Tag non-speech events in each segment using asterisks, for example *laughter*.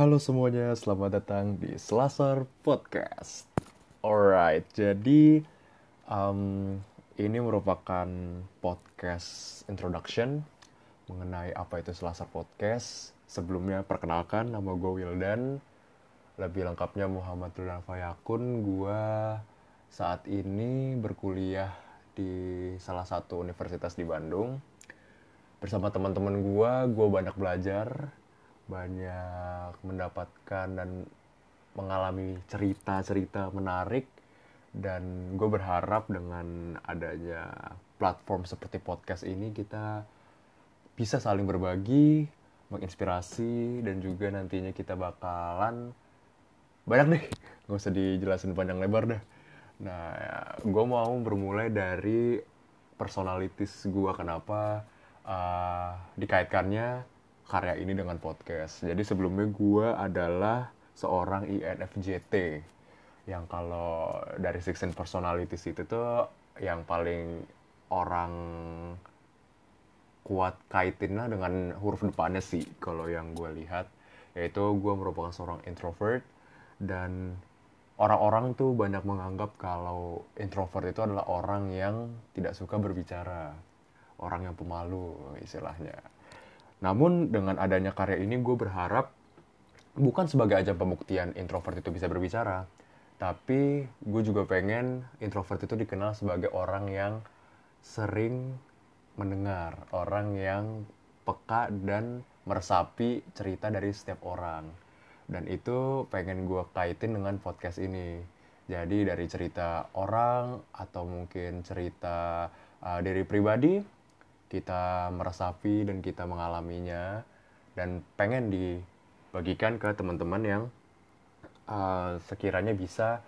Halo semuanya, selamat datang di Selasar Podcast. Alright, jadi um, ini merupakan podcast introduction mengenai apa itu Selasar Podcast. Sebelumnya perkenalkan nama gue Wildan, lebih lengkapnya Muhammad Rudan Fayakun. Gue saat ini berkuliah di salah satu universitas di Bandung. Bersama teman-teman gue, gue banyak belajar, banyak mendapatkan dan mengalami cerita-cerita menarik dan gue berharap dengan adanya platform seperti podcast ini kita bisa saling berbagi, menginspirasi dan juga nantinya kita bakalan banyak deh, nggak usah dijelasin panjang lebar deh. Nah, gue mau bermulai dari personalities gue kenapa uh, dikaitkannya karya ini dengan podcast. Jadi sebelumnya gue adalah seorang INFJT yang kalau dari Sixteen Personalities itu tuh yang paling orang kuat kaitinnya dengan huruf depannya sih kalau yang gue lihat. Yaitu gue merupakan seorang introvert dan orang-orang tuh banyak menganggap kalau introvert itu adalah orang yang tidak suka berbicara. Orang yang pemalu istilahnya namun dengan adanya karya ini gue berharap bukan sebagai ajang pembuktian introvert itu bisa berbicara, tapi gue juga pengen introvert itu dikenal sebagai orang yang sering mendengar, orang yang peka dan meresapi cerita dari setiap orang. Dan itu pengen gue kaitin dengan podcast ini. Jadi dari cerita orang atau mungkin cerita uh, diri pribadi kita meresapi dan kita mengalaminya dan pengen dibagikan ke teman-teman yang uh, sekiranya bisa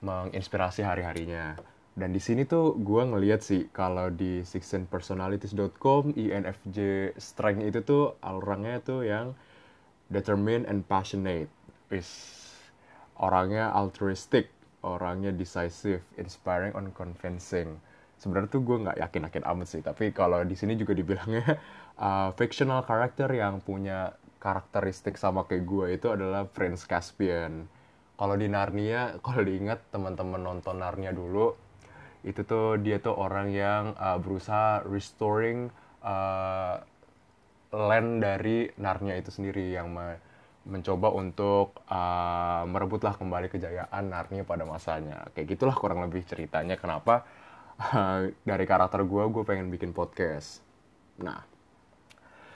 menginspirasi hari-harinya. Dan di sini tuh gue ngeliat sih kalau di sixtenpersonalities.com INFJ strength itu tuh orangnya tuh yang determined and passionate. Is orangnya altruistic, orangnya decisive, inspiring, and convincing sebenarnya tuh gue nggak yakin yakin amat sih tapi kalau di sini juga dibilangnya *laughs* uh, fictional character yang punya karakteristik sama kayak gue itu adalah Prince Caspian. Kalau di Narnia *laughs* kalau diingat teman-teman nonton Narnia dulu itu tuh dia tuh orang yang uh, berusaha restoring uh, land dari Narnia itu sendiri yang me mencoba untuk uh, merebutlah kembali kejayaan Narnia pada masanya. Kayak gitulah kurang lebih ceritanya kenapa *laughs* dari karakter gue, gue pengen bikin podcast. Nah,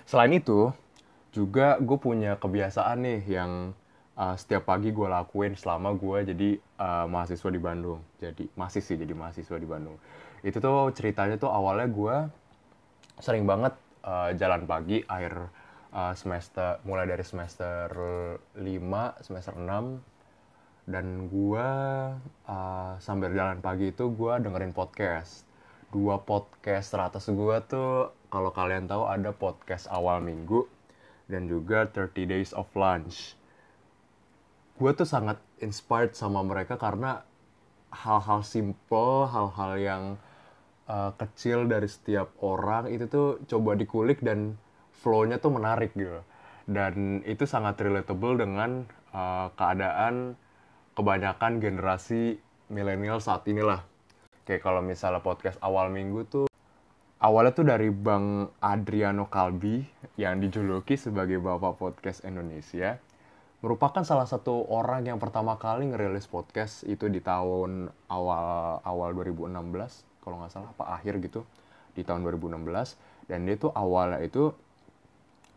selain itu, juga gue punya kebiasaan nih yang uh, setiap pagi gue lakuin selama gue jadi uh, mahasiswa di Bandung. Jadi, masih sih jadi mahasiswa di Bandung. Itu tuh ceritanya tuh awalnya gue sering banget uh, jalan pagi akhir uh, semester, mulai dari semester 5, semester 6, dan gue uh, sambil jalan pagi itu gue dengerin podcast. Dua podcast teratas gue tuh kalau kalian tahu ada podcast awal minggu dan juga 30 Days of Lunch. Gue tuh sangat inspired sama mereka karena hal-hal simple hal-hal yang uh, kecil dari setiap orang itu tuh coba dikulik dan flow-nya tuh menarik gitu. Dan itu sangat relatable dengan uh, keadaan kebanyakan generasi milenial saat inilah. Kayak kalau misalnya podcast awal minggu tuh awalnya tuh dari Bang Adriano Kalbi yang dijuluki sebagai Bapak Podcast Indonesia merupakan salah satu orang yang pertama kali ngerilis podcast itu di tahun awal awal 2016 kalau nggak salah apa akhir gitu di tahun 2016 dan dia tuh awalnya itu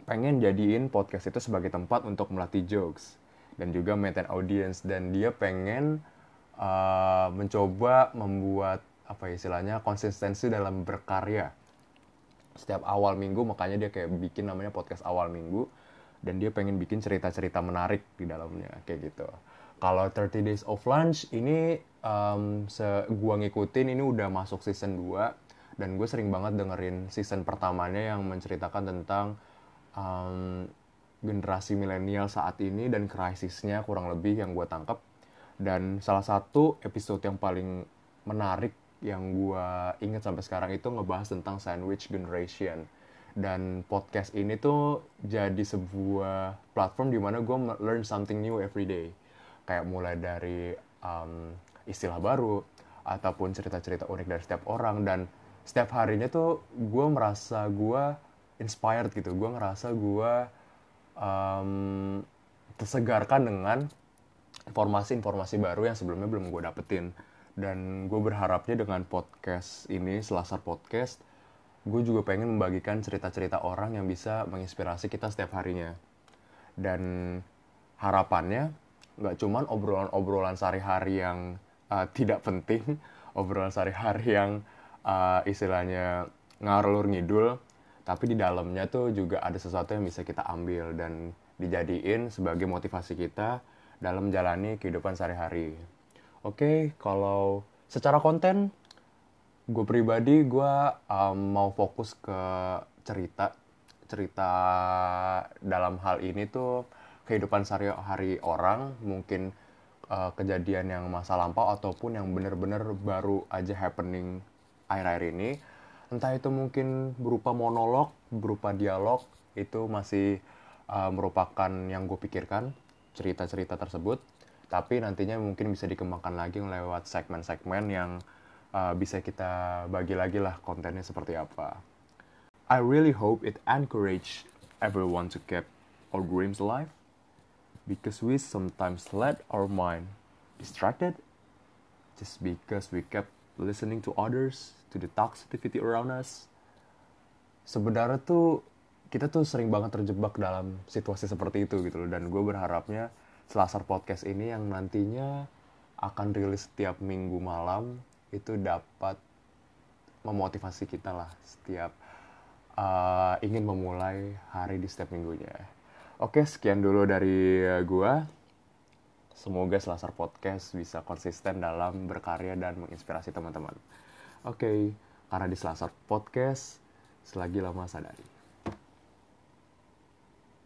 pengen jadiin podcast itu sebagai tempat untuk melatih jokes dan juga maintain audience. Dan dia pengen uh, mencoba membuat apa istilahnya konsistensi dalam berkarya. Setiap awal minggu makanya dia kayak bikin namanya podcast awal minggu dan dia pengen bikin cerita-cerita menarik di dalamnya kayak gitu. Kalau 30 Days of Lunch ini um, se gua ngikutin ini udah masuk season 2 dan gue sering banget dengerin season pertamanya yang menceritakan tentang um, generasi milenial saat ini dan krisisnya kurang lebih yang gue tangkap dan salah satu episode yang paling menarik yang gue inget sampai sekarang itu ngebahas tentang sandwich generation. Dan podcast ini tuh jadi sebuah platform di mana gue learn something new every day. Kayak mulai dari um, istilah baru ataupun cerita-cerita unik dari setiap orang. Dan setiap harinya tuh gue merasa gue inspired gitu. Gue ngerasa gue um, tersegarkan dengan informasi-informasi baru yang sebelumnya belum gue dapetin dan gue berharapnya dengan podcast ini Selasar Podcast gue juga pengen membagikan cerita-cerita orang yang bisa menginspirasi kita setiap harinya. Dan harapannya nggak cuman obrolan-obrolan sehari-hari yang uh, tidak penting, *laughs* obrolan sehari-hari yang uh, istilahnya ngarulur ngidul, tapi di dalamnya tuh juga ada sesuatu yang bisa kita ambil dan dijadiin sebagai motivasi kita dalam menjalani kehidupan sehari-hari. Oke, kalau secara konten gue pribadi gue um, mau fokus ke cerita cerita dalam hal ini tuh kehidupan sehari-hari orang mungkin uh, kejadian yang masa lampau ataupun yang bener-bener baru aja happening akhir-akhir ini entah itu mungkin berupa monolog berupa dialog itu masih uh, merupakan yang gue pikirkan cerita-cerita tersebut tapi nantinya mungkin bisa dikembangkan lagi lewat segmen-segmen yang uh, bisa kita bagi lagi lah kontennya seperti apa. I really hope it encourage everyone to keep our dreams alive because we sometimes let our mind distracted just because we kept listening to others, to the toxicity around us. Sebenarnya tuh kita tuh sering banget terjebak dalam situasi seperti itu gitu loh dan gue berharapnya Selasar Podcast ini yang nantinya akan rilis setiap minggu malam itu dapat memotivasi kita lah setiap uh, ingin memulai hari di setiap minggunya. Oke, sekian dulu dari gua. Semoga Selasar Podcast bisa konsisten dalam berkarya dan menginspirasi teman-teman. Oke, karena di Selasar Podcast, selagi lama sadari.